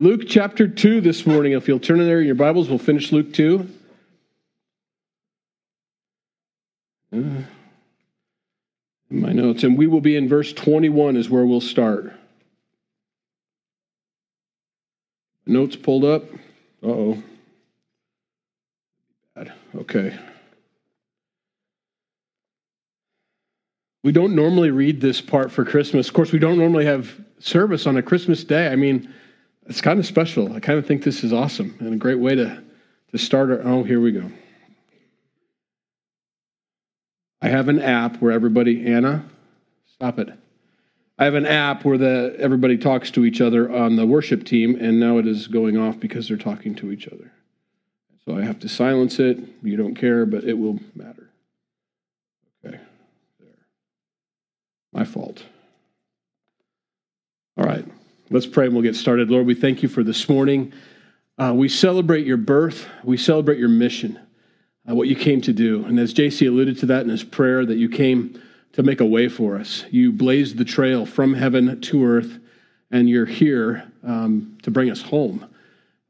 Luke chapter 2 this morning. If you'll turn in there in your Bibles, we'll finish Luke 2. Uh, in my notes. And we will be in verse 21 is where we'll start. Notes pulled up. Uh oh. Okay. We don't normally read this part for Christmas. Of course, we don't normally have service on a Christmas day. I mean, it's kind of special. I kind of think this is awesome and a great way to, to start our. Oh, here we go. I have an app where everybody, Anna, stop it. I have an app where the, everybody talks to each other on the worship team, and now it is going off because they're talking to each other. So I have to silence it. You don't care, but it will matter. Okay, there. My fault. All right. Let's pray and we'll get started. Lord, we thank you for this morning. Uh, we celebrate your birth, we celebrate your mission, uh, what you came to do. And as JC alluded to that in his prayer, that you came to make a way for us. You blazed the trail from heaven to earth, and you're here um, to bring us home.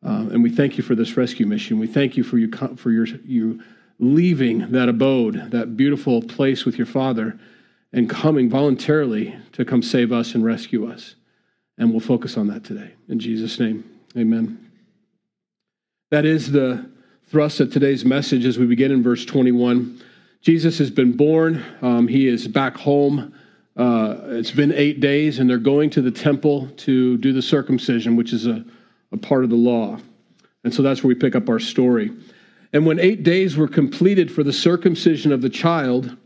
Uh, and we thank you for this rescue mission. We thank you for you for your you leaving that abode, that beautiful place with your Father, and coming voluntarily to come save us and rescue us. And we'll focus on that today. In Jesus' name, amen. That is the thrust of today's message as we begin in verse 21. Jesus has been born, um, he is back home. Uh, it's been eight days, and they're going to the temple to do the circumcision, which is a, a part of the law. And so that's where we pick up our story. And when eight days were completed for the circumcision of the child,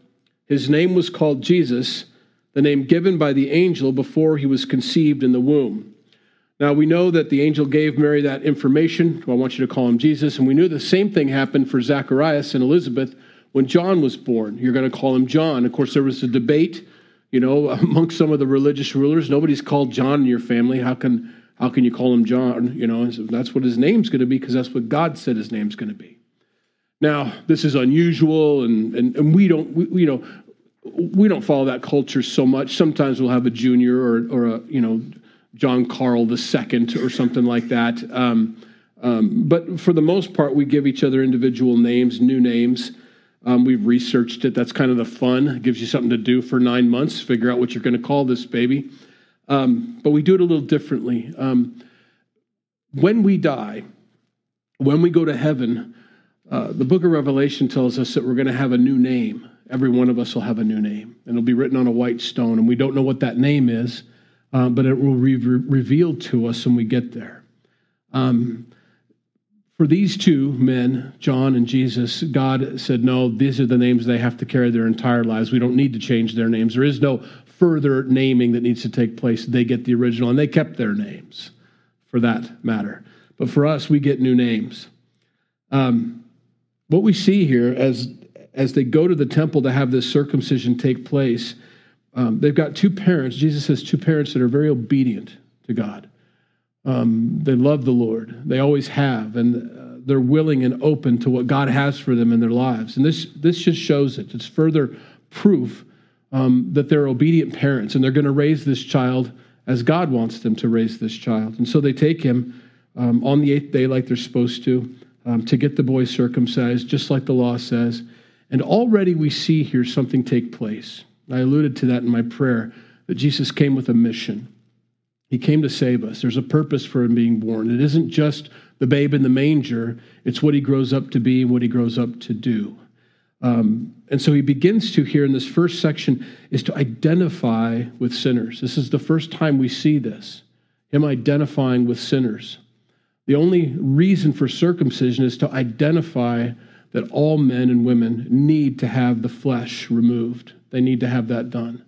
his name was called Jesus the name given by the angel before he was conceived in the womb. Now, we know that the angel gave Mary that information. I want you to call him Jesus. And we knew the same thing happened for Zacharias and Elizabeth when John was born. You're going to call him John. Of course, there was a debate, you know, amongst some of the religious rulers. Nobody's called John in your family. How can, how can you call him John? You know, that's what his name's going to be because that's what God said his name's going to be. Now, this is unusual, and, and, and we don't, we, you know, we don't follow that culture so much. Sometimes we'll have a junior or, or a, you know, John Carl the second or something like that. Um, um, but for the most part, we give each other individual names, new names. Um, we've researched it. That's kind of the fun. It gives you something to do for nine months, figure out what you're going to call this baby. Um, but we do it a little differently. Um, when we die, when we go to heaven, uh, the book of Revelation tells us that we're going to have a new name every one of us will have a new name, and it'll be written on a white stone. And we don't know what that name is, uh, but it will be re- revealed to us when we get there. Um, for these two men, John and Jesus, God said, No, these are the names they have to carry their entire lives. We don't need to change their names. There is no further naming that needs to take place. They get the original, and they kept their names for that matter. But for us, we get new names. Um, what we see here as as they go to the temple to have this circumcision take place, um, they've got two parents. Jesus has two parents that are very obedient to God. Um, they love the Lord. They always have, and uh, they're willing and open to what God has for them in their lives. And this this just shows it. It's further proof um, that they're obedient parents, and they're going to raise this child as God wants them to raise this child. And so they take him um, on the eighth day, like they're supposed to, um, to get the boy circumcised, just like the law says. And already we see here something take place. I alluded to that in my prayer that Jesus came with a mission. He came to save us. There's a purpose for him being born. It isn't just the babe in the manger, it's what he grows up to be and what he grows up to do. Um, and so he begins to here in this first section is to identify with sinners. This is the first time we see this, him identifying with sinners. The only reason for circumcision is to identify that all men and women need to have the flesh removed. They need to have that done.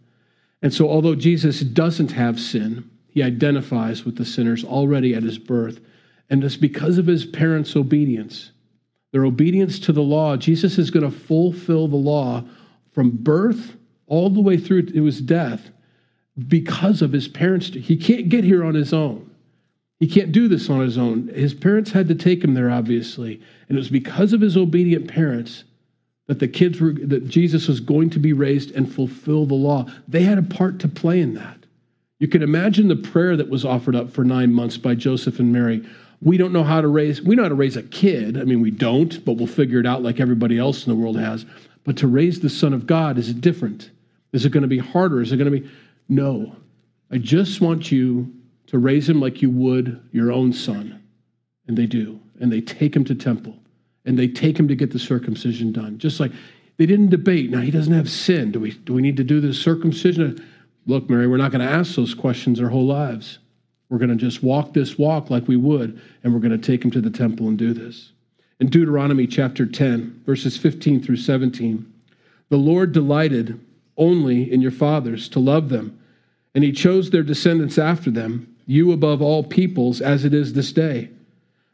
And so, although Jesus doesn't have sin, he identifies with the sinners already at his birth. And it's because of his parents' obedience, their obedience to the law, Jesus is going to fulfill the law from birth all the way through to his death because of his parents. He can't get here on his own. He can't do this on his own. His parents had to take him there, obviously. And it was because of his obedient parents that the kids were, that Jesus was going to be raised and fulfill the law. They had a part to play in that. You can imagine the prayer that was offered up for nine months by Joseph and Mary. We don't know how to raise, we know how to raise a kid. I mean, we don't, but we'll figure it out like everybody else in the world has. But to raise the Son of God, is it different? Is it going to be harder? Is it going to be? No. I just want you to raise him like you would your own son. And they do. And they take him to temple. And they take him to get the circumcision done. Just like they didn't debate. Now he doesn't have sin. Do we do we need to do the circumcision? Look, Mary, we're not going to ask those questions our whole lives. We're going to just walk this walk like we would, and we're going to take him to the temple and do this. In Deuteronomy chapter 10, verses 15 through 17, the Lord delighted only in your fathers to love them, and he chose their descendants after them, you above all peoples, as it is this day.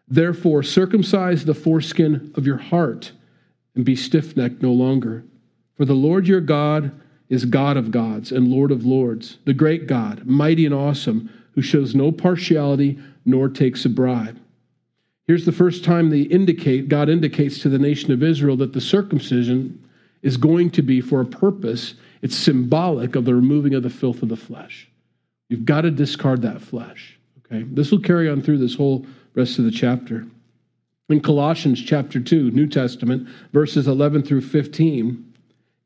Therefore, circumcise the foreskin of your heart and be stiff necked no longer. For the Lord your God is God of gods and Lord of lords, the great God, mighty and awesome, who shows no partiality nor takes a bribe. Here's the first time they indicate, God indicates to the nation of Israel that the circumcision is going to be for a purpose. It's symbolic of the removing of the filth of the flesh. You've got to discard that flesh. Okay? This will carry on through this whole rest of the chapter. In Colossians chapter 2, New Testament, verses 11 through 15,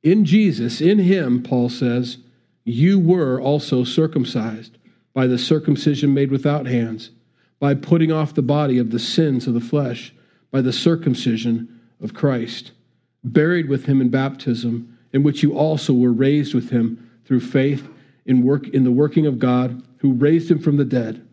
in Jesus, in him, Paul says, you were also circumcised by the circumcision made without hands, by putting off the body of the sins of the flesh, by the circumcision of Christ, buried with him in baptism, in which you also were raised with him through faith in work in the working of God, who raised him from the dead.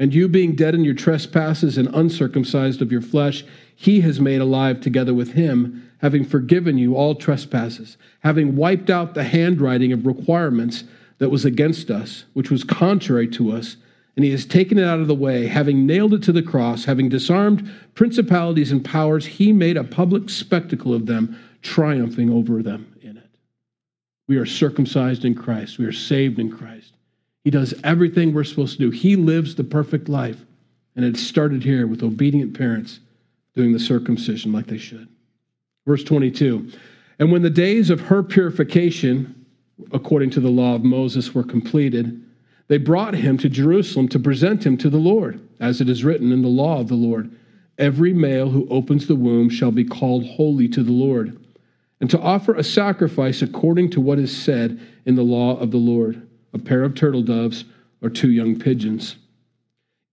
And you being dead in your trespasses and uncircumcised of your flesh, he has made alive together with him, having forgiven you all trespasses, having wiped out the handwriting of requirements that was against us, which was contrary to us, and he has taken it out of the way, having nailed it to the cross, having disarmed principalities and powers, he made a public spectacle of them, triumphing over them. We are circumcised in Christ, we are saved in Christ. He does everything we're supposed to do. He lives the perfect life. And it started here with obedient parents doing the circumcision like they should. Verse 22 And when the days of her purification, according to the law of Moses, were completed, they brought him to Jerusalem to present him to the Lord, as it is written in the law of the Lord Every male who opens the womb shall be called holy to the Lord, and to offer a sacrifice according to what is said in the law of the Lord a pair of turtle doves, or two young pigeons.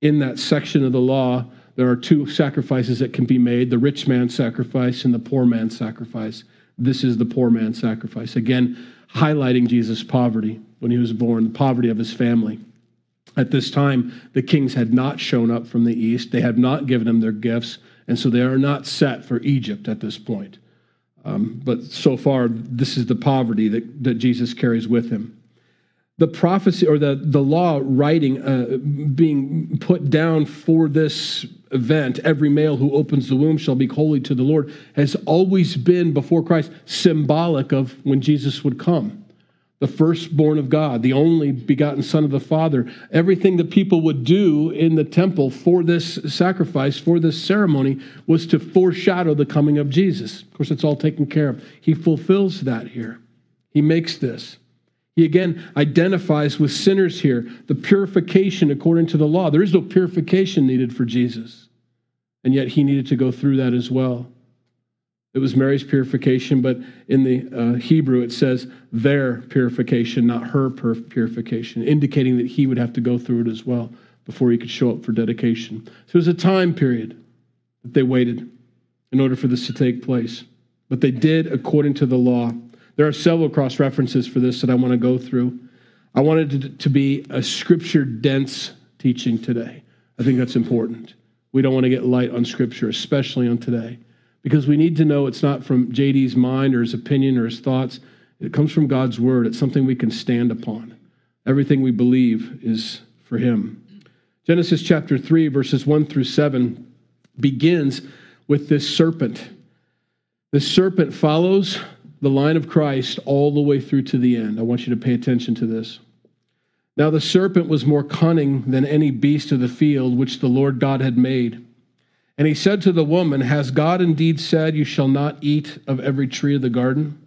In that section of the law, there are two sacrifices that can be made the rich man's sacrifice and the poor man's sacrifice. This is the poor man's sacrifice. Again, highlighting Jesus' poverty when he was born, the poverty of his family. At this time, the kings had not shown up from the east, they had not given him their gifts, and so they are not set for Egypt at this point. Um, but so far, this is the poverty that, that Jesus carries with him. The prophecy or the, the law writing uh, being put down for this event every male who opens the womb shall be holy to the lord has always been before christ symbolic of when jesus would come the firstborn of god the only begotten son of the father everything that people would do in the temple for this sacrifice for this ceremony was to foreshadow the coming of jesus of course it's all taken care of he fulfills that here he makes this he again identifies with sinners here, the purification according to the law. There is no purification needed for Jesus, and yet he needed to go through that as well. It was Mary's purification, but in the uh, Hebrew it says their purification, not her purification, indicating that he would have to go through it as well before he could show up for dedication. So it was a time period that they waited in order for this to take place. But they did according to the law. There are several cross references for this that I want to go through. I wanted it to be a scripture dense teaching today. I think that's important. We don't want to get light on scripture, especially on today, because we need to know it's not from JD's mind or his opinion or his thoughts. It comes from God's word. It's something we can stand upon. Everything we believe is for him. Genesis chapter 3, verses 1 through 7 begins with this serpent. This serpent follows the line of Christ all the way through to the end. I want you to pay attention to this. Now the serpent was more cunning than any beast of the field which the Lord God had made. And he said to the woman, Has God indeed said, You shall not eat of every tree of the garden?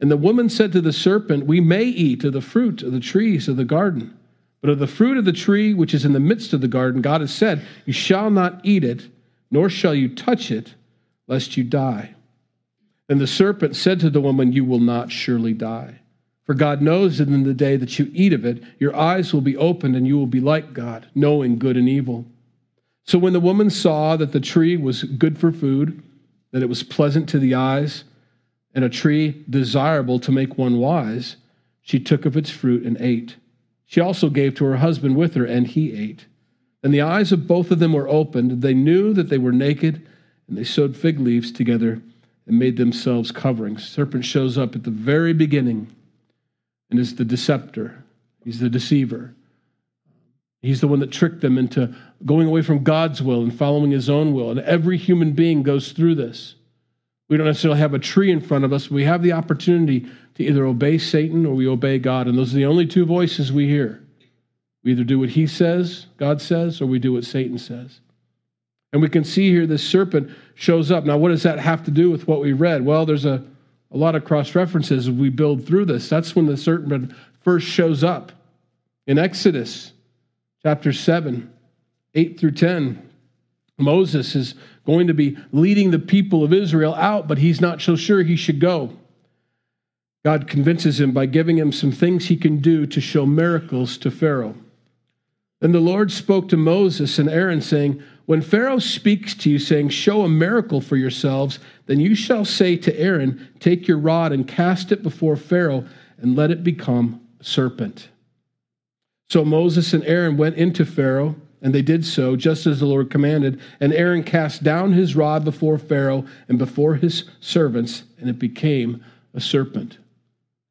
And the woman said to the serpent, We may eat of the fruit of the trees of the garden. But of the fruit of the tree which is in the midst of the garden, God has said, You shall not eat it, nor shall you touch it, lest you die. And the serpent said to the woman, You will not surely die. For God knows that in the day that you eat of it, your eyes will be opened, and you will be like God, knowing good and evil. So when the woman saw that the tree was good for food, that it was pleasant to the eyes, and a tree desirable to make one wise, she took of its fruit and ate. She also gave to her husband with her, and he ate. And the eyes of both of them were opened. They knew that they were naked, and they sewed fig leaves together and made themselves coverings. Serpent shows up at the very beginning and is the deceptor, he's the deceiver. He's the one that tricked them into going away from God's will and following his own will. And every human being goes through this. We don't necessarily have a tree in front of us. We have the opportunity to either obey Satan or we obey God. And those are the only two voices we hear. We either do what he says, God says, or we do what Satan says. And we can see here this serpent shows up. Now, what does that have to do with what we read? Well, there's a, a lot of cross references we build through this. That's when the serpent first shows up. In Exodus chapter 7, 8 through 10, Moses is going to be leading the people of Israel out, but he's not so sure he should go. God convinces him by giving him some things he can do to show miracles to Pharaoh. Then the Lord spoke to Moses and Aaron, saying, When Pharaoh speaks to you, saying, Show a miracle for yourselves, then you shall say to Aaron, Take your rod and cast it before Pharaoh, and let it become a serpent. So Moses and Aaron went into Pharaoh, and they did so, just as the Lord commanded. And Aaron cast down his rod before Pharaoh and before his servants, and it became a serpent.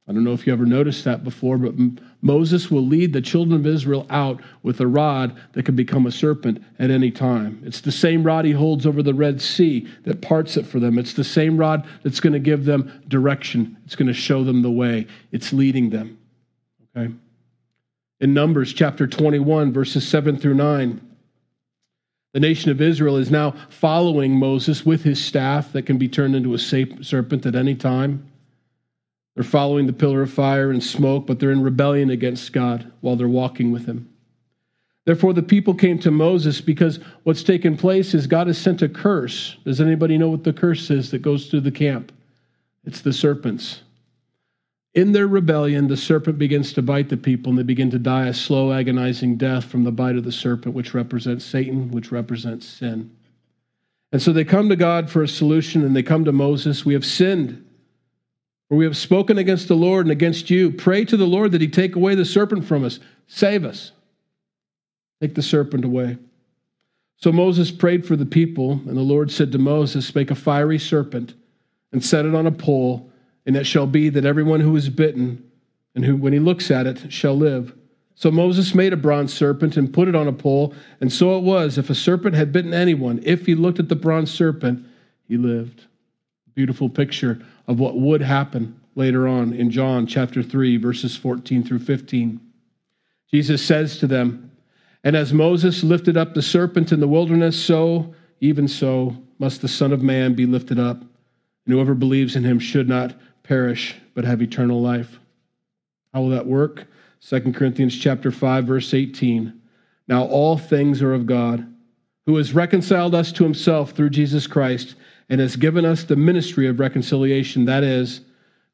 I don't know if you ever noticed that before, but Moses will lead the children of Israel out with a rod that can become a serpent at any time. It's the same rod he holds over the Red Sea that parts it for them. It's the same rod that's going to give them direction, it's going to show them the way, it's leading them. Okay? In Numbers chapter 21, verses 7 through 9, the nation of Israel is now following Moses with his staff that can be turned into a serpent at any time. They're following the pillar of fire and smoke, but they're in rebellion against God while they're walking with Him. Therefore, the people came to Moses because what's taken place is God has sent a curse. Does anybody know what the curse is that goes through the camp? It's the serpents. In their rebellion, the serpent begins to bite the people, and they begin to die a slow, agonizing death from the bite of the serpent, which represents Satan, which represents sin. And so they come to God for a solution, and they come to Moses. We have sinned. For we have spoken against the Lord and against you. Pray to the Lord that he take away the serpent from us. Save us. Take the serpent away. So Moses prayed for the people, and the Lord said to Moses, Make a fiery serpent and set it on a pole, and it shall be that everyone who is bitten and who, when he looks at it, shall live. So Moses made a bronze serpent and put it on a pole, and so it was. If a serpent had bitten anyone, if he looked at the bronze serpent, he lived. Beautiful picture of what would happen later on in John chapter 3, verses 14 through 15. Jesus says to them, And as Moses lifted up the serpent in the wilderness, so, even so, must the Son of Man be lifted up, and whoever believes in him should not perish, but have eternal life. How will that work? 2 Corinthians chapter 5, verse 18. Now all things are of God, who has reconciled us to himself through Jesus Christ and has given us the ministry of reconciliation. That is,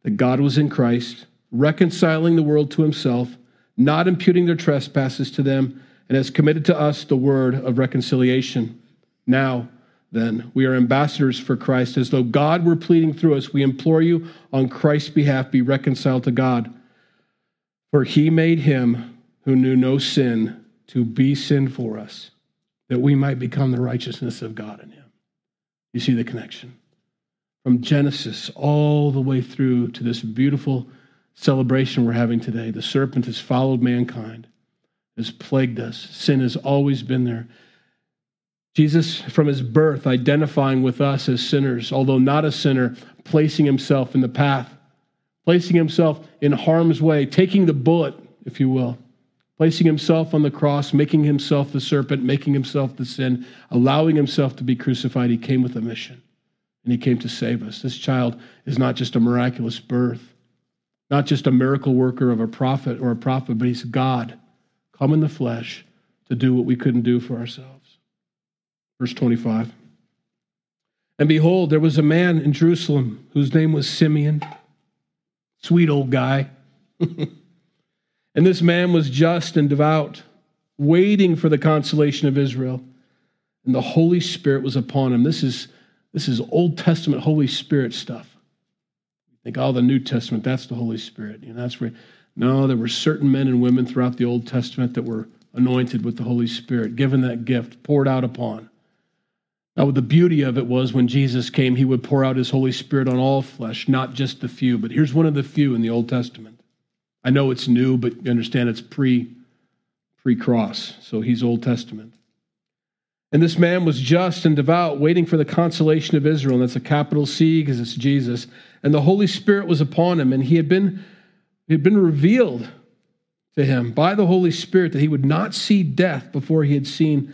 that God was in Christ, reconciling the world to himself, not imputing their trespasses to them, and has committed to us the word of reconciliation. Now, then, we are ambassadors for Christ, as though God were pleading through us. We implore you on Christ's behalf, be reconciled to God. For he made him who knew no sin to be sin for us, that we might become the righteousness of God in him. You see the connection. From Genesis all the way through to this beautiful celebration we're having today, the serpent has followed mankind, has plagued us. Sin has always been there. Jesus, from his birth, identifying with us as sinners, although not a sinner, placing himself in the path, placing himself in harm's way, taking the bullet, if you will placing himself on the cross, making himself the serpent, making himself the sin, allowing himself to be crucified. He came with a mission, and he came to save us. This child is not just a miraculous birth, not just a miracle worker of a prophet or a prophet, but he's God come in the flesh to do what we couldn't do for ourselves. Verse 25. And behold, there was a man in Jerusalem whose name was Simeon. Sweet old guy. and this man was just and devout, waiting for the consolation of Israel. And the Holy Spirit was upon him. This is, this is Old Testament Holy Spirit stuff. You think, oh, the New Testament, that's the Holy Spirit. You know, that's where, no, there were certain men and women throughout the Old Testament that were anointed with the Holy Spirit, given that gift, poured out upon. Now, the beauty of it was when Jesus came, he would pour out his Holy Spirit on all flesh, not just the few. But here's one of the few in the Old Testament. I know it's new, but you understand it's pre pre cross, so he's Old Testament. And this man was just and devout, waiting for the consolation of Israel. And that's a capital C because it's Jesus. And the Holy Spirit was upon him, and he had been, he had been revealed to him by the Holy Spirit that he would not see death before he had seen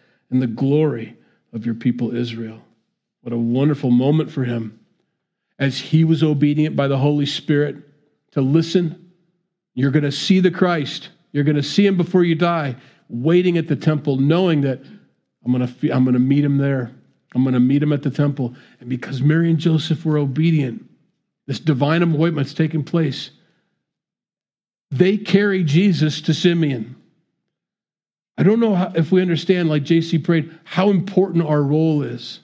and the glory of your people Israel. What a wonderful moment for him as he was obedient by the Holy Spirit to listen. You're going to see the Christ. You're going to see him before you die, waiting at the temple, knowing that I'm going to, I'm going to meet him there. I'm going to meet him at the temple. And because Mary and Joseph were obedient, this divine appointment's taking place they carry Jesus to Simeon. I don't know if we understand, like JC prayed, how important our role is.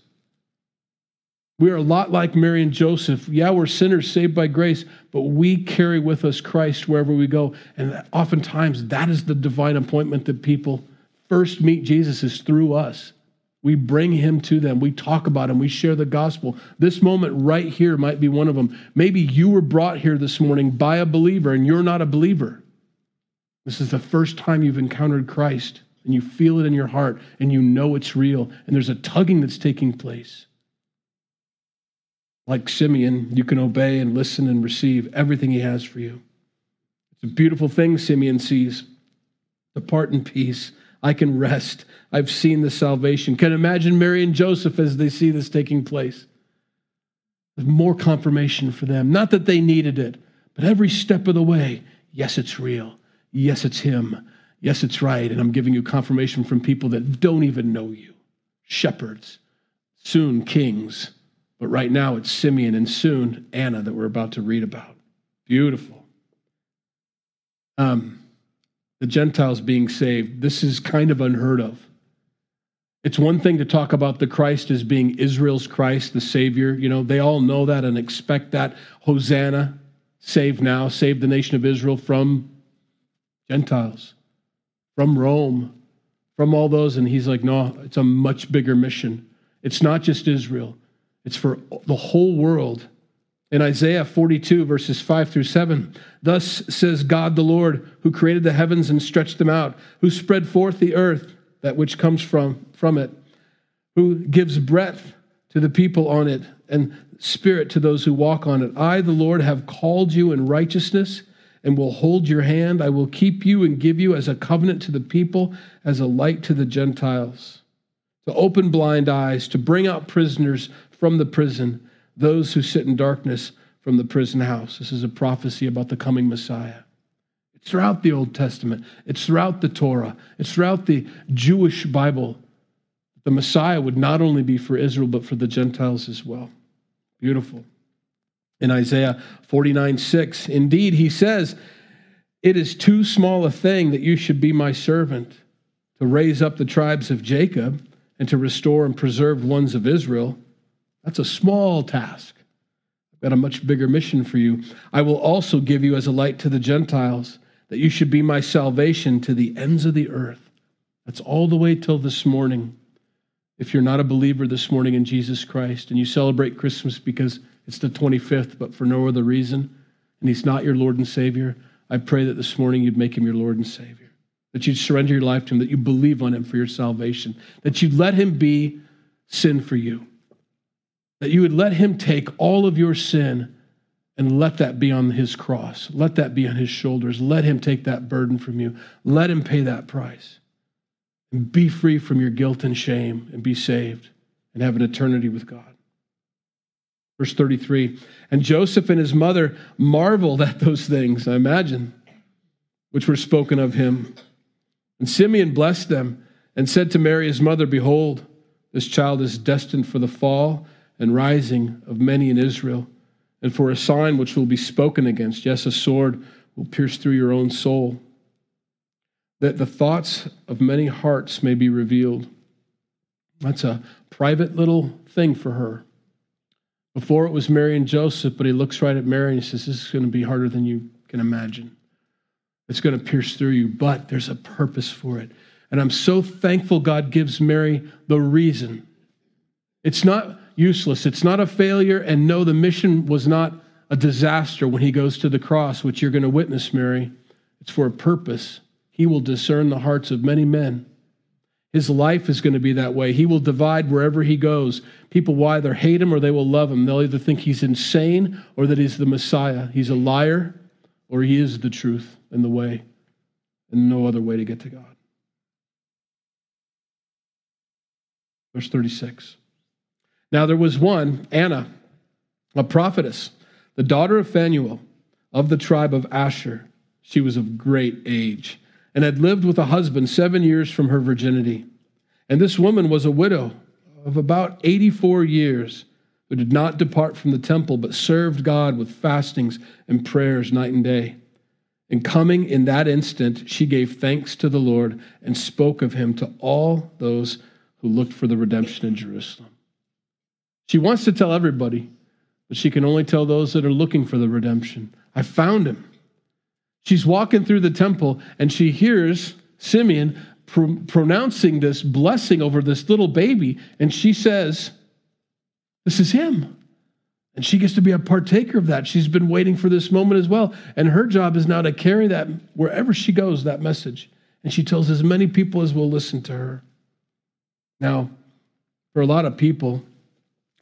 We are a lot like Mary and Joseph. Yeah, we're sinners saved by grace, but we carry with us Christ wherever we go. And oftentimes, that is the divine appointment that people first meet Jesus is through us. We bring him to them. We talk about him. We share the gospel. This moment right here might be one of them. Maybe you were brought here this morning by a believer and you're not a believer. This is the first time you've encountered Christ and you feel it in your heart and you know it's real and there's a tugging that's taking place. Like Simeon, you can obey and listen and receive everything he has for you. It's a beautiful thing Simeon sees. Depart in peace. I can rest. I've seen the salvation. Can imagine Mary and Joseph as they see this taking place. There's more confirmation for them. Not that they needed it, but every step of the way, yes, it's real. Yes, it's Him. Yes, it's right. And I'm giving you confirmation from people that don't even know you shepherds, soon kings. But right now it's Simeon and soon Anna that we're about to read about. Beautiful. Um, the Gentiles being saved. This is kind of unheard of. It's one thing to talk about the Christ as being Israel's Christ, the Savior. You know, they all know that and expect that. Hosanna, save now, save the nation of Israel from Gentiles, from Rome, from all those. And he's like, no, it's a much bigger mission. It's not just Israel, it's for the whole world. In Isaiah 42, verses 5 through 7, thus says God the Lord, who created the heavens and stretched them out, who spread forth the earth, that which comes from, from it, who gives breath to the people on it and spirit to those who walk on it. I, the Lord, have called you in righteousness and will hold your hand. I will keep you and give you as a covenant to the people, as a light to the Gentiles, to open blind eyes, to bring out prisoners from the prison those who sit in darkness from the prison house. This is a prophecy about the coming Messiah. It's throughout the Old Testament, it's throughout the Torah, it's throughout the Jewish Bible. The Messiah would not only be for Israel, but for the Gentiles as well. Beautiful. In Isaiah 49 6, indeed, he says, It is too small a thing that you should be my servant to raise up the tribes of Jacob and to restore and preserve ones of Israel. That's a small task. I've got a much bigger mission for you. I will also give you as a light to the Gentiles, that you should be my salvation to the ends of the earth. That's all the way till this morning. If you're not a believer this morning in Jesus Christ and you celebrate Christmas because it's the 25th, but for no other reason, and He's not your Lord and Savior, I pray that this morning you'd make Him your Lord and Savior that you'd surrender your life to Him, that you believe on Him for your salvation, that you'd let Him be sin for you, that you would let Him take all of your sin and let that be on His cross, let that be on His shoulders, let Him take that burden from you, let Him pay that price, and be free from your guilt and shame, and be saved, and have an eternity with God. Verse 33 And Joseph and his mother marveled at those things, I imagine, which were spoken of him. And Simeon blessed them and said to Mary, his mother, Behold, this child is destined for the fall and rising of many in Israel, and for a sign which will be spoken against. Yes, a sword will pierce through your own soul, that the thoughts of many hearts may be revealed. That's a private little thing for her. Before it was Mary and Joseph, but he looks right at Mary and he says, This is going to be harder than you can imagine. It's going to pierce through you, but there's a purpose for it. And I'm so thankful God gives Mary the reason. It's not useless, it's not a failure. And no, the mission was not a disaster when he goes to the cross, which you're going to witness, Mary. It's for a purpose. He will discern the hearts of many men. His life is going to be that way. He will divide wherever he goes. People will either hate him or they will love him. They'll either think he's insane or that he's the Messiah. He's a liar or he is the truth and the way, and no other way to get to God. Verse 36. Now there was one, Anna, a prophetess, the daughter of Phanuel of the tribe of Asher. She was of great age and had lived with a husband seven years from her virginity. And this woman was a widow of about 84 years who did not depart from the temple, but served God with fastings and prayers night and day. And coming in that instant, she gave thanks to the Lord and spoke of him to all those who looked for the redemption in Jerusalem. She wants to tell everybody, but she can only tell those that are looking for the redemption. I found him. She's walking through the temple and she hears Simeon pr- pronouncing this blessing over this little baby, and she says, This is him. And she gets to be a partaker of that. She's been waiting for this moment as well. And her job is now to carry that wherever she goes, that message. And she tells as many people as will listen to her. Now, for a lot of people,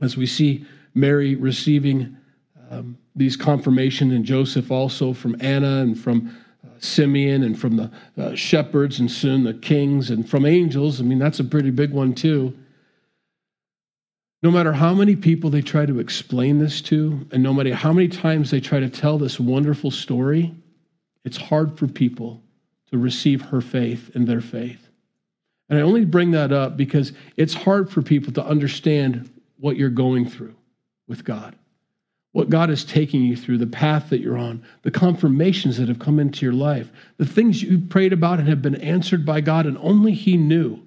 as we see Mary receiving um, these confirmation and Joseph also from Anna and from uh, Simeon and from the uh, shepherds and soon the kings and from angels. I mean, that's a pretty big one too. No matter how many people they try to explain this to, and no matter how many times they try to tell this wonderful story, it's hard for people to receive her faith and their faith. And I only bring that up because it's hard for people to understand what you're going through with God, what God is taking you through, the path that you're on, the confirmations that have come into your life, the things you prayed about and have been answered by God, and only He knew.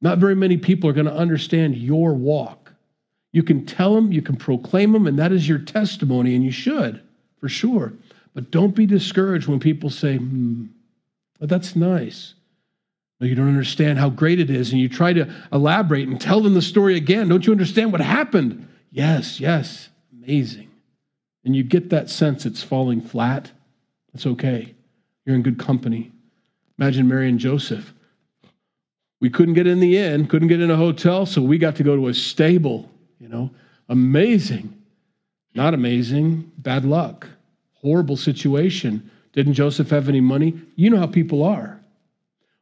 Not very many people are going to understand your walk. You can tell them, you can proclaim them, and that is your testimony, and you should, for sure. But don't be discouraged when people say, hmm, that's nice. No, you don't understand how great it is, and you try to elaborate and tell them the story again. Don't you understand what happened? Yes, yes, amazing. And you get that sense it's falling flat. It's okay. You're in good company. Imagine Mary and Joseph. We couldn't get in the inn, couldn't get in a hotel, so we got to go to a stable you know, amazing. Not amazing, bad luck, horrible situation. Didn't Joseph have any money? You know how people are.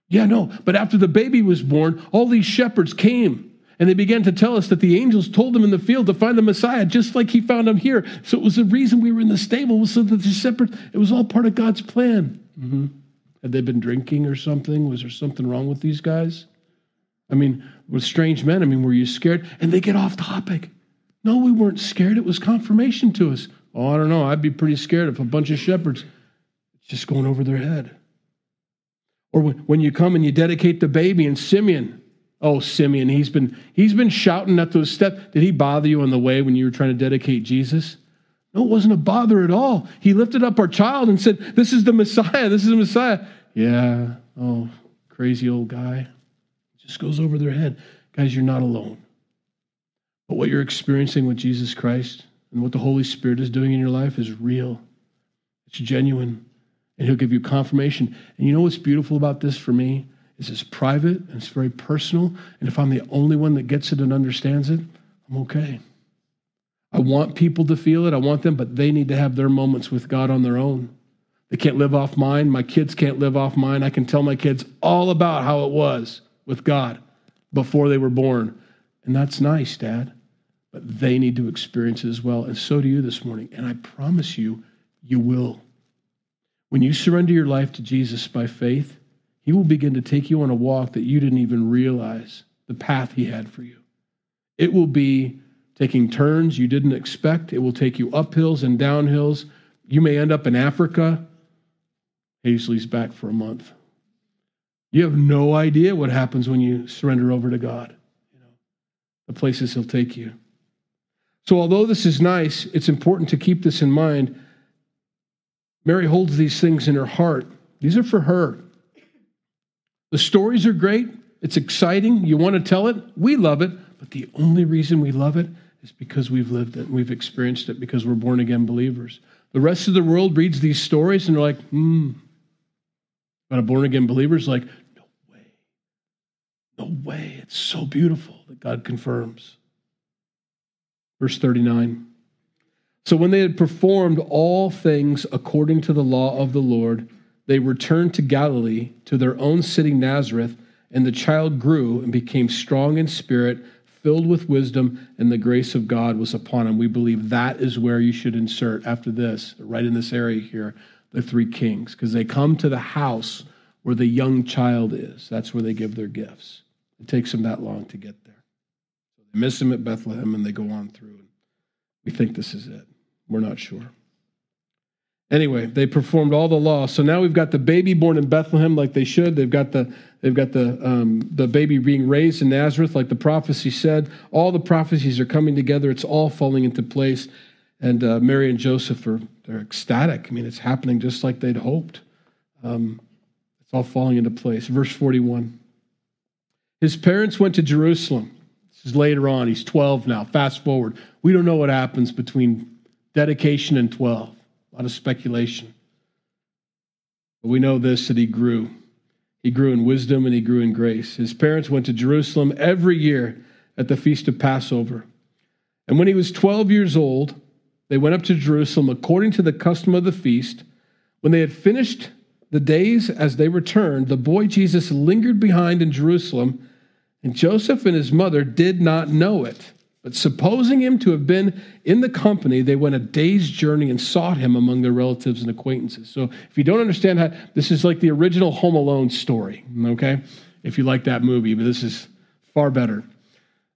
Yeah, no, but after the baby was born, all these shepherds came and they began to tell us that the angels told them in the field to find the Messiah, just like he found him here. So it was the reason we were in the stable, was so that the shepherds, it was all part of God's plan. Mm-hmm. Had they been drinking or something? Was there something wrong with these guys? I mean, with strange men, I mean, were you scared? And they get off topic. No, we weren't scared. It was confirmation to us. Oh, I don't know. I'd be pretty scared if a bunch of shepherds just going over their head. Or when you come and you dedicate the baby and Simeon, oh Simeon, he's been he's been shouting at those steps. Did he bother you on the way when you were trying to dedicate Jesus? No, it wasn't a bother at all. He lifted up our child and said, This is the Messiah. This is the Messiah. Yeah. Oh, crazy old guy just goes over their head. Guys, you're not alone. But what you're experiencing with Jesus Christ and what the Holy Spirit is doing in your life is real. It's genuine. and He'll give you confirmation. And you know what's beautiful about this for me? Is it's private and it's very personal. And if I'm the only one that gets it and understands it, I'm okay. I want people to feel it. I want them, but they need to have their moments with God on their own. They can't live off mine. My kids can't live off mine. I can tell my kids all about how it was with God before they were born. And that's nice, Dad. But they need to experience it as well. And so do you this morning. And I promise you, you will. When you surrender your life to Jesus by faith, He will begin to take you on a walk that you didn't even realize the path He had for you. It will be taking turns you didn't expect. It will take you up hills and down hills. You may end up in Africa. Hazley's back for a month. You have no idea what happens when you surrender over to God. You know, the places He'll take you. So, although this is nice, it's important to keep this in mind Mary holds these things in her heart. These are for her. The stories are great. It's exciting. You want to tell it. We love it. But the only reason we love it is because we've lived it we've experienced it because we're born again believers. The rest of the world reads these stories and they're like, hmm. But a born again believer is like, no way. No way. It's so beautiful that God confirms. Verse 39. So when they had performed all things according to the law of the Lord, they returned to Galilee, to their own city Nazareth, and the child grew and became strong in spirit, filled with wisdom, and the grace of God was upon him. We believe that is where you should insert after this, right in this area here, the three kings, because they come to the house where the young child is. That's where they give their gifts. It takes them that long to get there. They miss him at Bethlehem and they go on through. We think this is it. We're not sure. Anyway, they performed all the law. So now we've got the baby born in Bethlehem like they should. They've got the they've got the um, the baby being raised in Nazareth like the prophecy said. All the prophecies are coming together. It's all falling into place. And uh, Mary and Joseph are they're ecstatic. I mean, it's happening just like they'd hoped. Um, it's all falling into place. Verse 41. His parents went to Jerusalem. This is later on. He's 12 now. Fast forward. We don't know what happens between dedication and 12. A lot of speculation. But we know this that he grew. He grew in wisdom and he grew in grace. His parents went to Jerusalem every year at the feast of Passover. And when he was 12 years old, they went up to Jerusalem according to the custom of the feast. When they had finished the days as they returned, the boy Jesus lingered behind in Jerusalem, and Joseph and his mother did not know it. But supposing him to have been in the company, they went a day's journey and sought him among their relatives and acquaintances. So if you don't understand how, this is like the original Home Alone story, okay? If you like that movie, but this is far better.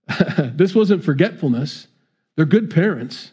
this wasn't forgetfulness. They're good parents,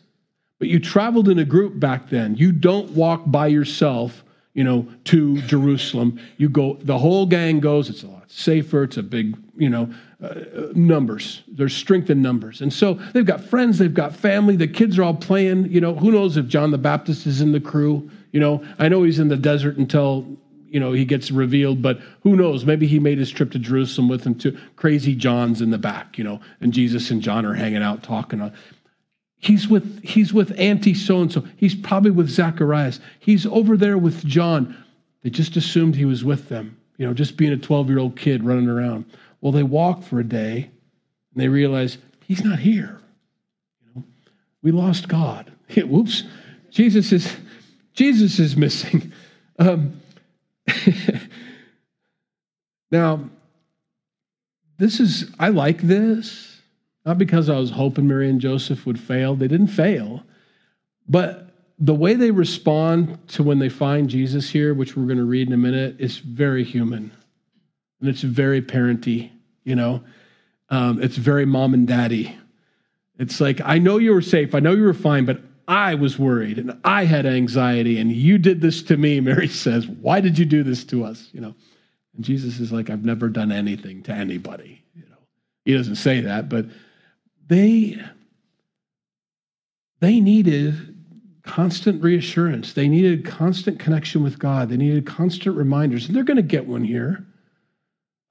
but you traveled in a group back then. You don't walk by yourself, you know, to Jerusalem. You go, the whole gang goes. It's a lot safer. It's a big, you know, uh, numbers. There's strength in numbers. And so they've got friends, they've got family, the kids are all playing. You know, who knows if John the Baptist is in the crew? You know, I know he's in the desert until, you know, he gets revealed, but who knows? Maybe he made his trip to Jerusalem with him too. Crazy John's in the back, you know, and Jesus and John are hanging out talking. On. He's with he's with Auntie so and so. He's probably with Zacharias. He's over there with John. They just assumed he was with them, you know, just being a 12 year old kid running around. Well, they walk for a day and they realize he's not here. You know, we lost God. Whoops. Jesus is Jesus is missing. Um, now, this is I like this not because I was hoping Mary and Joseph would fail. They didn't fail, but the way they respond to when they find Jesus here, which we're going to read in a minute, is very human and it's very parenty. You know, um, it's very mom and daddy. It's like, I know you were safe. I know you were fine, but I was worried and I had anxiety and you did this to me. Mary says, Why did you do this to us? You know, and Jesus is like, I've never done anything to anybody. You know, he doesn't say that, but they they needed constant reassurance. They needed constant connection with God. They needed constant reminders. And they're going to get one here.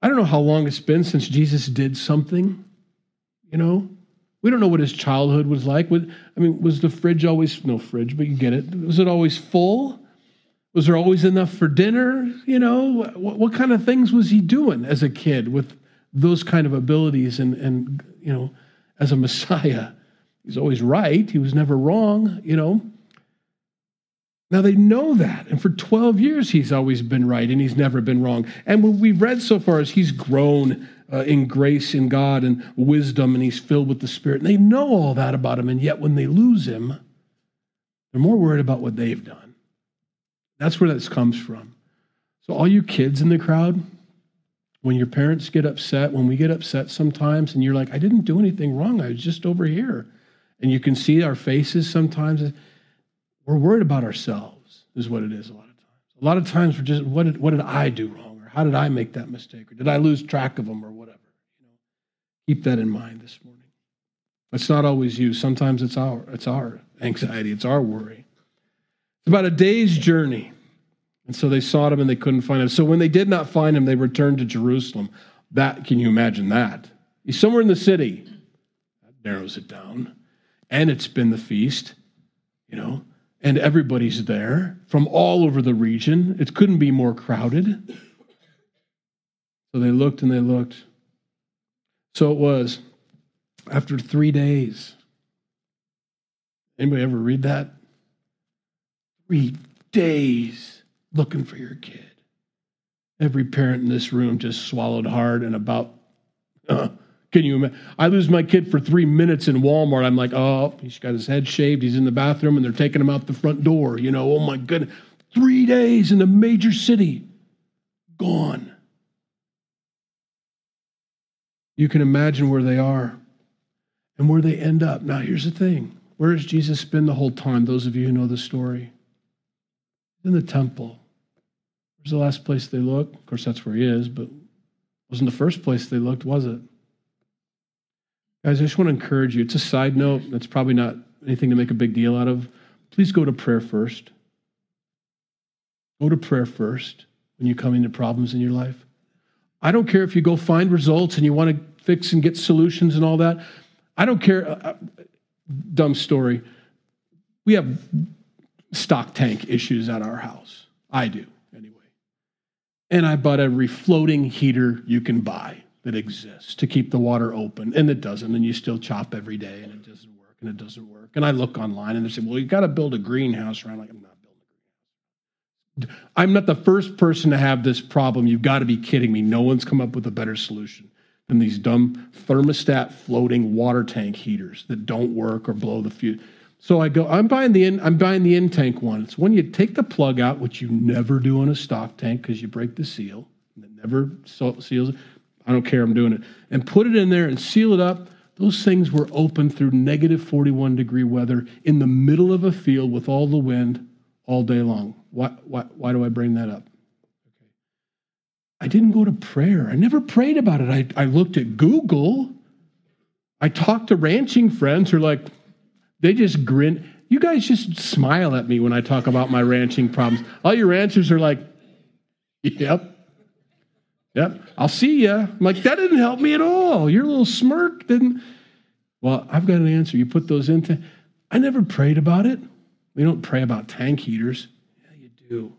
I don't know how long it's been since Jesus did something, you know? We don't know what his childhood was like. I mean, was the fridge always, no fridge, but you get it. Was it always full? Was there always enough for dinner? You know, what, what kind of things was he doing as a kid with those kind of abilities and, and, you know, as a Messiah? He's always right. He was never wrong, you know. Now they know that. And for 12 years, he's always been right and he's never been wrong. And what we've read so far is he's grown uh, in grace in God and wisdom and he's filled with the Spirit. And they know all that about him. And yet when they lose him, they're more worried about what they've done. That's where this comes from. So, all you kids in the crowd, when your parents get upset, when we get upset sometimes, and you're like, I didn't do anything wrong, I was just over here. And you can see our faces sometimes we're worried about ourselves, is what it is a lot of times. A lot of times we're just, what did, what did I do wrong? Or how did I make that mistake? Or did I lose track of them or whatever? You know, keep that in mind this morning. It's not always you. Sometimes it's our, it's our anxiety, it's our worry. It's about a day's journey. And so they sought him and they couldn't find him. So when they did not find him, they returned to Jerusalem. That can you imagine that? He's somewhere in the city. That narrows it down. And it's been the feast, you know and everybody's there from all over the region. It couldn't be more crowded. So they looked and they looked. So it was after three days. Anybody ever read that? Three days looking for your kid. Every parent in this room just swallowed hard and about uh, can you? I lose my kid for three minutes in Walmart. I'm like, oh, he's got his head shaved. He's in the bathroom, and they're taking him out the front door. You know, oh my goodness. Three days in a major city, gone. You can imagine where they are and where they end up. Now, here's the thing where has Jesus been the whole time? Those of you who know the story, in the temple. Where's the last place they looked? Of course, that's where he is, but wasn't the first place they looked, was it? Guys, I just want to encourage you. It's a side note. That's probably not anything to make a big deal out of. Please go to prayer first. Go to prayer first when you come into problems in your life. I don't care if you go find results and you want to fix and get solutions and all that. I don't care. Uh, uh dumb story. We have stock tank issues at our house. I do, anyway. And I bought every floating heater you can buy that exists to keep the water open, and it doesn't, and you still chop every day, and it doesn't work, and it doesn't work. And I look online, and they say, "Well, you got to build a greenhouse around." Like, I'm not building a greenhouse. I'm not the first person to have this problem. You've got to be kidding me. No one's come up with a better solution than these dumb thermostat floating water tank heaters that don't work or blow the fuse. So I go, I'm buying the in, I'm buying the in tank one. It's when you take the plug out, which you never do on a stock tank because you break the seal. And it never seals. I don't care, I'm doing it. And put it in there and seal it up. Those things were open through negative 41 degree weather in the middle of a field with all the wind all day long. Why, why, why do I bring that up? I didn't go to prayer. I never prayed about it. I, I looked at Google. I talked to ranching friends who are like, they just grin. You guys just smile at me when I talk about my ranching problems. All your ranchers are like, yep, Yep, I'll see you. I'm like, that didn't help me at all. Your little smirk didn't. Well, I've got an answer. You put those into. I never prayed about it. We don't pray about tank heaters. Yeah, you do.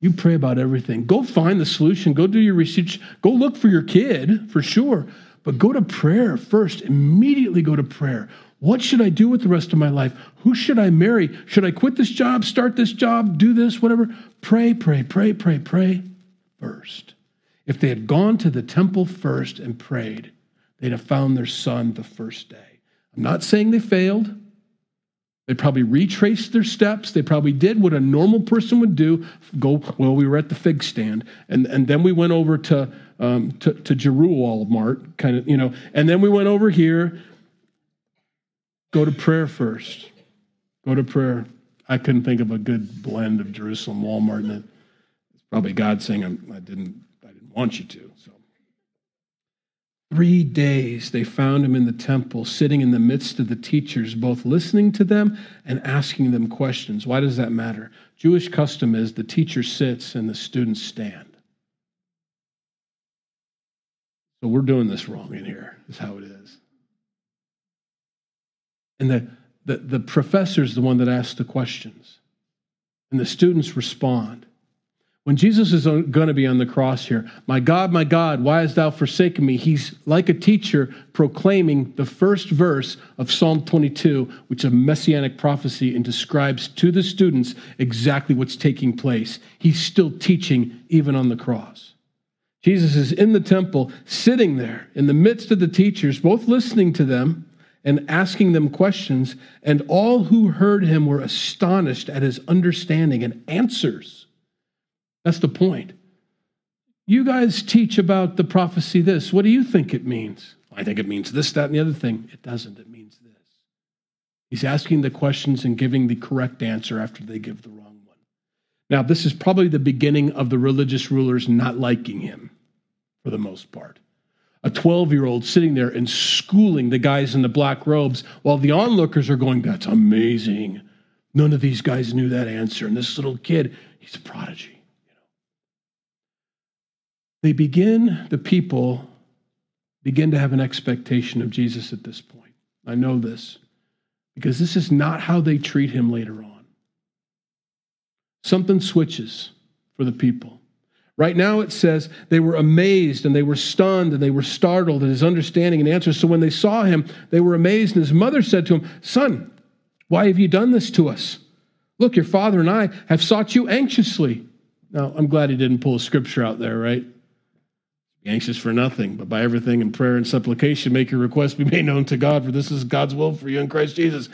You pray about everything. Go find the solution. Go do your research. Go look for your kid for sure. But go to prayer first. Immediately go to prayer. What should I do with the rest of my life? Who should I marry? Should I quit this job, start this job, do this, whatever? Pray, pray, pray, pray, pray first. If they had gone to the temple first and prayed, they'd have found their son the first day. I'm not saying they failed. They probably retraced their steps. They probably did what a normal person would do. Go, well, we were at the fig stand, and, and then we went over to, um, to, to Jeruel Mart, kind of, you know, and then we went over here. Go to prayer first. Go to prayer. I couldn't think of a good blend of Jerusalem Walmart, and it. it's probably God saying I'm, I didn't want you to. So, three days they found him in the temple, sitting in the midst of the teachers, both listening to them and asking them questions. Why does that matter? Jewish custom is the teacher sits and the students stand. So we're doing this wrong in here, is how it is. And the, the, the professor is the one that asks the questions. And the students respond. When Jesus is going to be on the cross here, my God, my God, why hast thou forsaken me? He's like a teacher proclaiming the first verse of Psalm 22, which is a messianic prophecy and describes to the students exactly what's taking place. He's still teaching even on the cross. Jesus is in the temple, sitting there in the midst of the teachers, both listening to them and asking them questions, and all who heard him were astonished at his understanding and answers. That's the point. You guys teach about the prophecy this. What do you think it means? I think it means this, that, and the other thing. It doesn't. It means this. He's asking the questions and giving the correct answer after they give the wrong one. Now, this is probably the beginning of the religious rulers not liking him for the most part. A 12 year old sitting there and schooling the guys in the black robes while the onlookers are going, That's amazing. None of these guys knew that answer. And this little kid, he's a prodigy. They begin, the people begin to have an expectation of Jesus at this point. I know this because this is not how they treat him later on. Something switches for the people. Right now it says they were amazed and they were stunned and they were startled at his understanding and answers. So when they saw him, they were amazed. And his mother said to him, Son, why have you done this to us? Look, your father and I have sought you anxiously. Now, I'm glad he didn't pull a scripture out there, right? Be anxious for nothing, but by everything in prayer and supplication, make your request be made known to God, for this is God's will for you in Christ Jesus.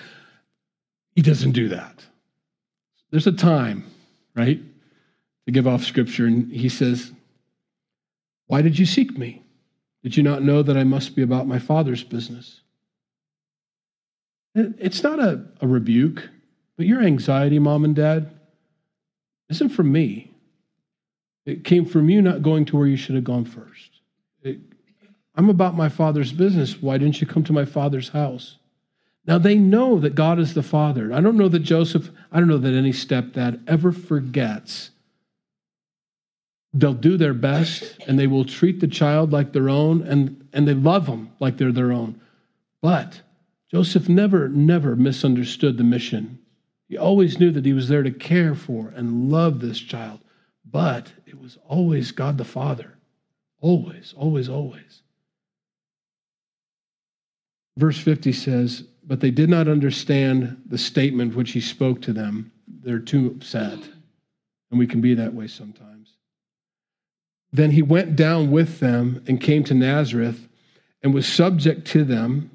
He doesn't do that. There's a time, right, to give off scripture, and he says, Why did you seek me? Did you not know that I must be about my Father's business? It's not a, a rebuke, but your anxiety, mom and dad, isn't from me. It came from you not going to where you should have gone first. It, I'm about my father's business. Why didn't you come to my father's house? Now they know that God is the father. I don't know that Joseph, I don't know that any stepdad ever forgets. They'll do their best and they will treat the child like their own and, and they love them like they're their own. But Joseph never, never misunderstood the mission. He always knew that he was there to care for and love this child. But it was always God the Father. Always, always, always. Verse 50 says, But they did not understand the statement which he spoke to them. They're too upset. And we can be that way sometimes. Then he went down with them and came to Nazareth and was subject to them.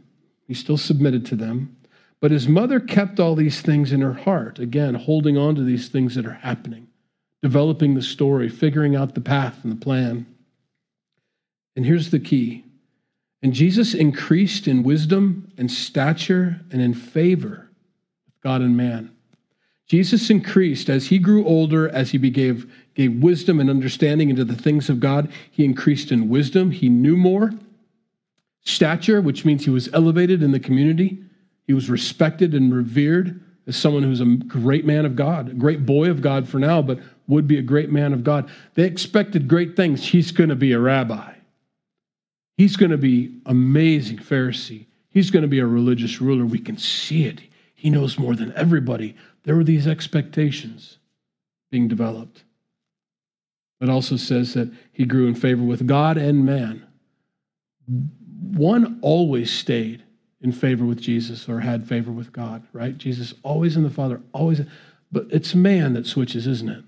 He still submitted to them. But his mother kept all these things in her heart, again, holding on to these things that are happening developing the story, figuring out the path and the plan. And here's the key. And Jesus increased in wisdom and stature and in favor with God and man. Jesus increased as he grew older, as he gave, gave wisdom and understanding into the things of God. He increased in wisdom. He knew more. Stature, which means he was elevated in the community. He was respected and revered as someone who's a great man of God, a great boy of God for now, but would be a great man of God. They expected great things. He's going to be a rabbi. He's going to be amazing Pharisee. He's going to be a religious ruler. We can see it. He knows more than everybody. There were these expectations being developed. It also says that he grew in favor with God and man. One always stayed in favor with Jesus or had favor with God, right? Jesus always in the Father, always. But it's man that switches, isn't it?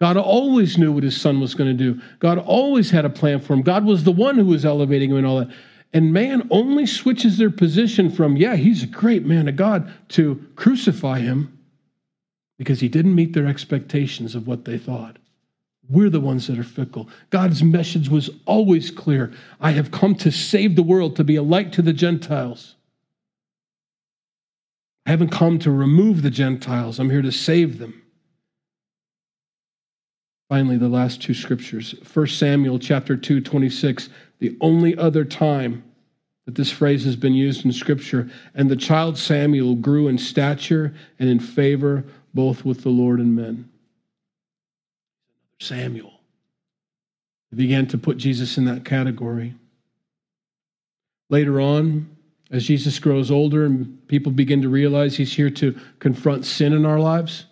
God always knew what his son was going to do. God always had a plan for him. God was the one who was elevating him and all that. And man only switches their position from, yeah, he's a great man of God, to crucify him because he didn't meet their expectations of what they thought. We're the ones that are fickle. God's message was always clear I have come to save the world, to be a light to the Gentiles. I haven't come to remove the Gentiles, I'm here to save them. Finally, the last two scriptures. 1 Samuel chapter 2, 26, the only other time that this phrase has been used in scripture. And the child Samuel grew in stature and in favor both with the Lord and men. Samuel. Began to put Jesus in that category. Later on, as Jesus grows older and people begin to realize he's here to confront sin in our lives,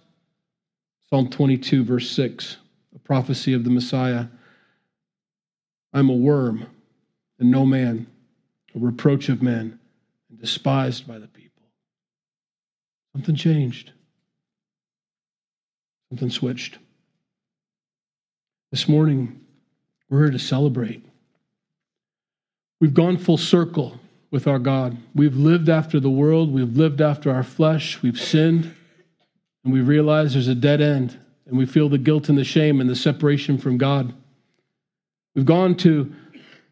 Psalm 22, verse 6, a prophecy of the Messiah. I'm a worm and no man, a reproach of men, and despised by the people. Something changed. Something switched. This morning, we're here to celebrate. We've gone full circle with our God. We've lived after the world, we've lived after our flesh, we've sinned, and we realize there's a dead end, and we feel the guilt and the shame and the separation from God. We've gone to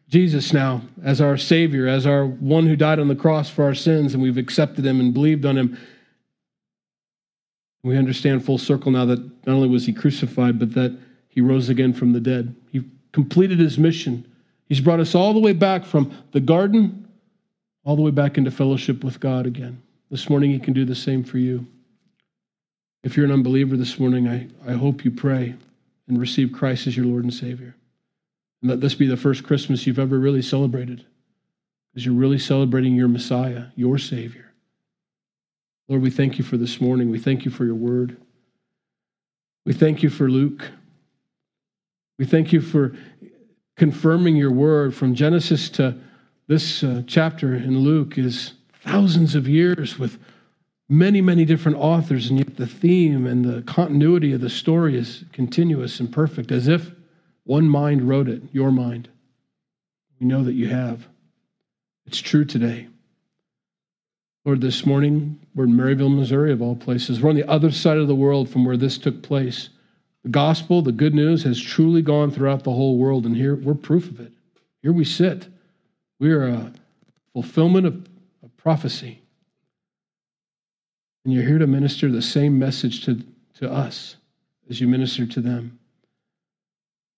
Jesus now as our Savior, as our one who died on the cross for our sins, and we've accepted Him and believed on Him. We understand full circle now that not only was He crucified, but that He rose again from the dead. He completed His mission. He's brought us all the way back from the garden all the way back into fellowship with God again. This morning, He can do the same for you. If you're an unbeliever this morning, I, I hope you pray and receive Christ as your Lord and Savior. And let this be the first Christmas you've ever really celebrated, because you're really celebrating your Messiah, your Savior. Lord, we thank you for this morning. We thank you for your word. We thank you for Luke. We thank you for confirming your word from Genesis to this uh, chapter in Luke is thousands of years with many, many different authors, and yet the theme and the continuity of the story is continuous and perfect, as if one mind wrote it, your mind. We know that you have. It's true today. Lord, this morning we're in Maryville, Missouri, of all places. We're on the other side of the world from where this took place. The gospel, the good news, has truly gone throughout the whole world, and here we're proof of it. Here we sit we are a fulfillment of, of prophecy. And you're here to minister the same message to, to us as you minister to them.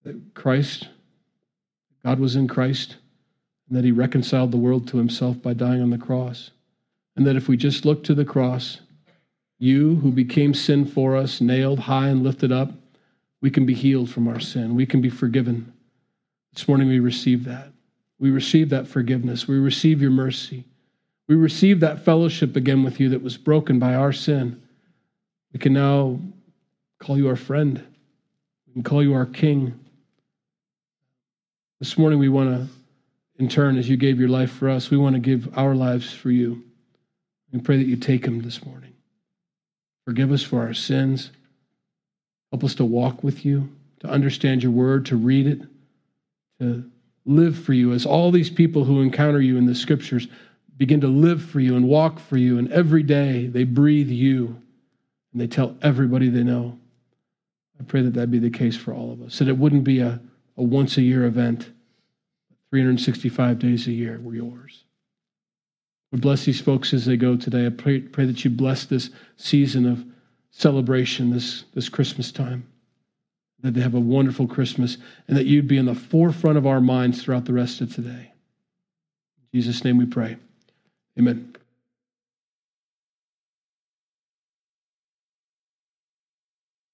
That Christ, God was in Christ, and that he reconciled the world to himself by dying on the cross. And that if we just look to the cross, you who became sin for us, nailed high and lifted up, we can be healed from our sin. We can be forgiven. This morning we receive that. We receive that forgiveness. We receive your mercy. We receive that fellowship again with you that was broken by our sin. We can now call you our friend. We can call you our king. This morning, we want to, in turn, as you gave your life for us, we want to give our lives for you. We pray that you take them this morning. Forgive us for our sins. Help us to walk with you, to understand your word, to read it, to live for you as all these people who encounter you in the scriptures begin to live for you and walk for you. And every day they breathe you and they tell everybody they know. I pray that that be the case for all of us, that it wouldn't be a, a once a year event. 365 days a year were yours. We bless these folks as they go today. I pray, pray that you bless this season of celebration, this, this Christmas time that they have a wonderful Christmas, and that you'd be in the forefront of our minds throughout the rest of today. In Jesus' name we pray. Amen.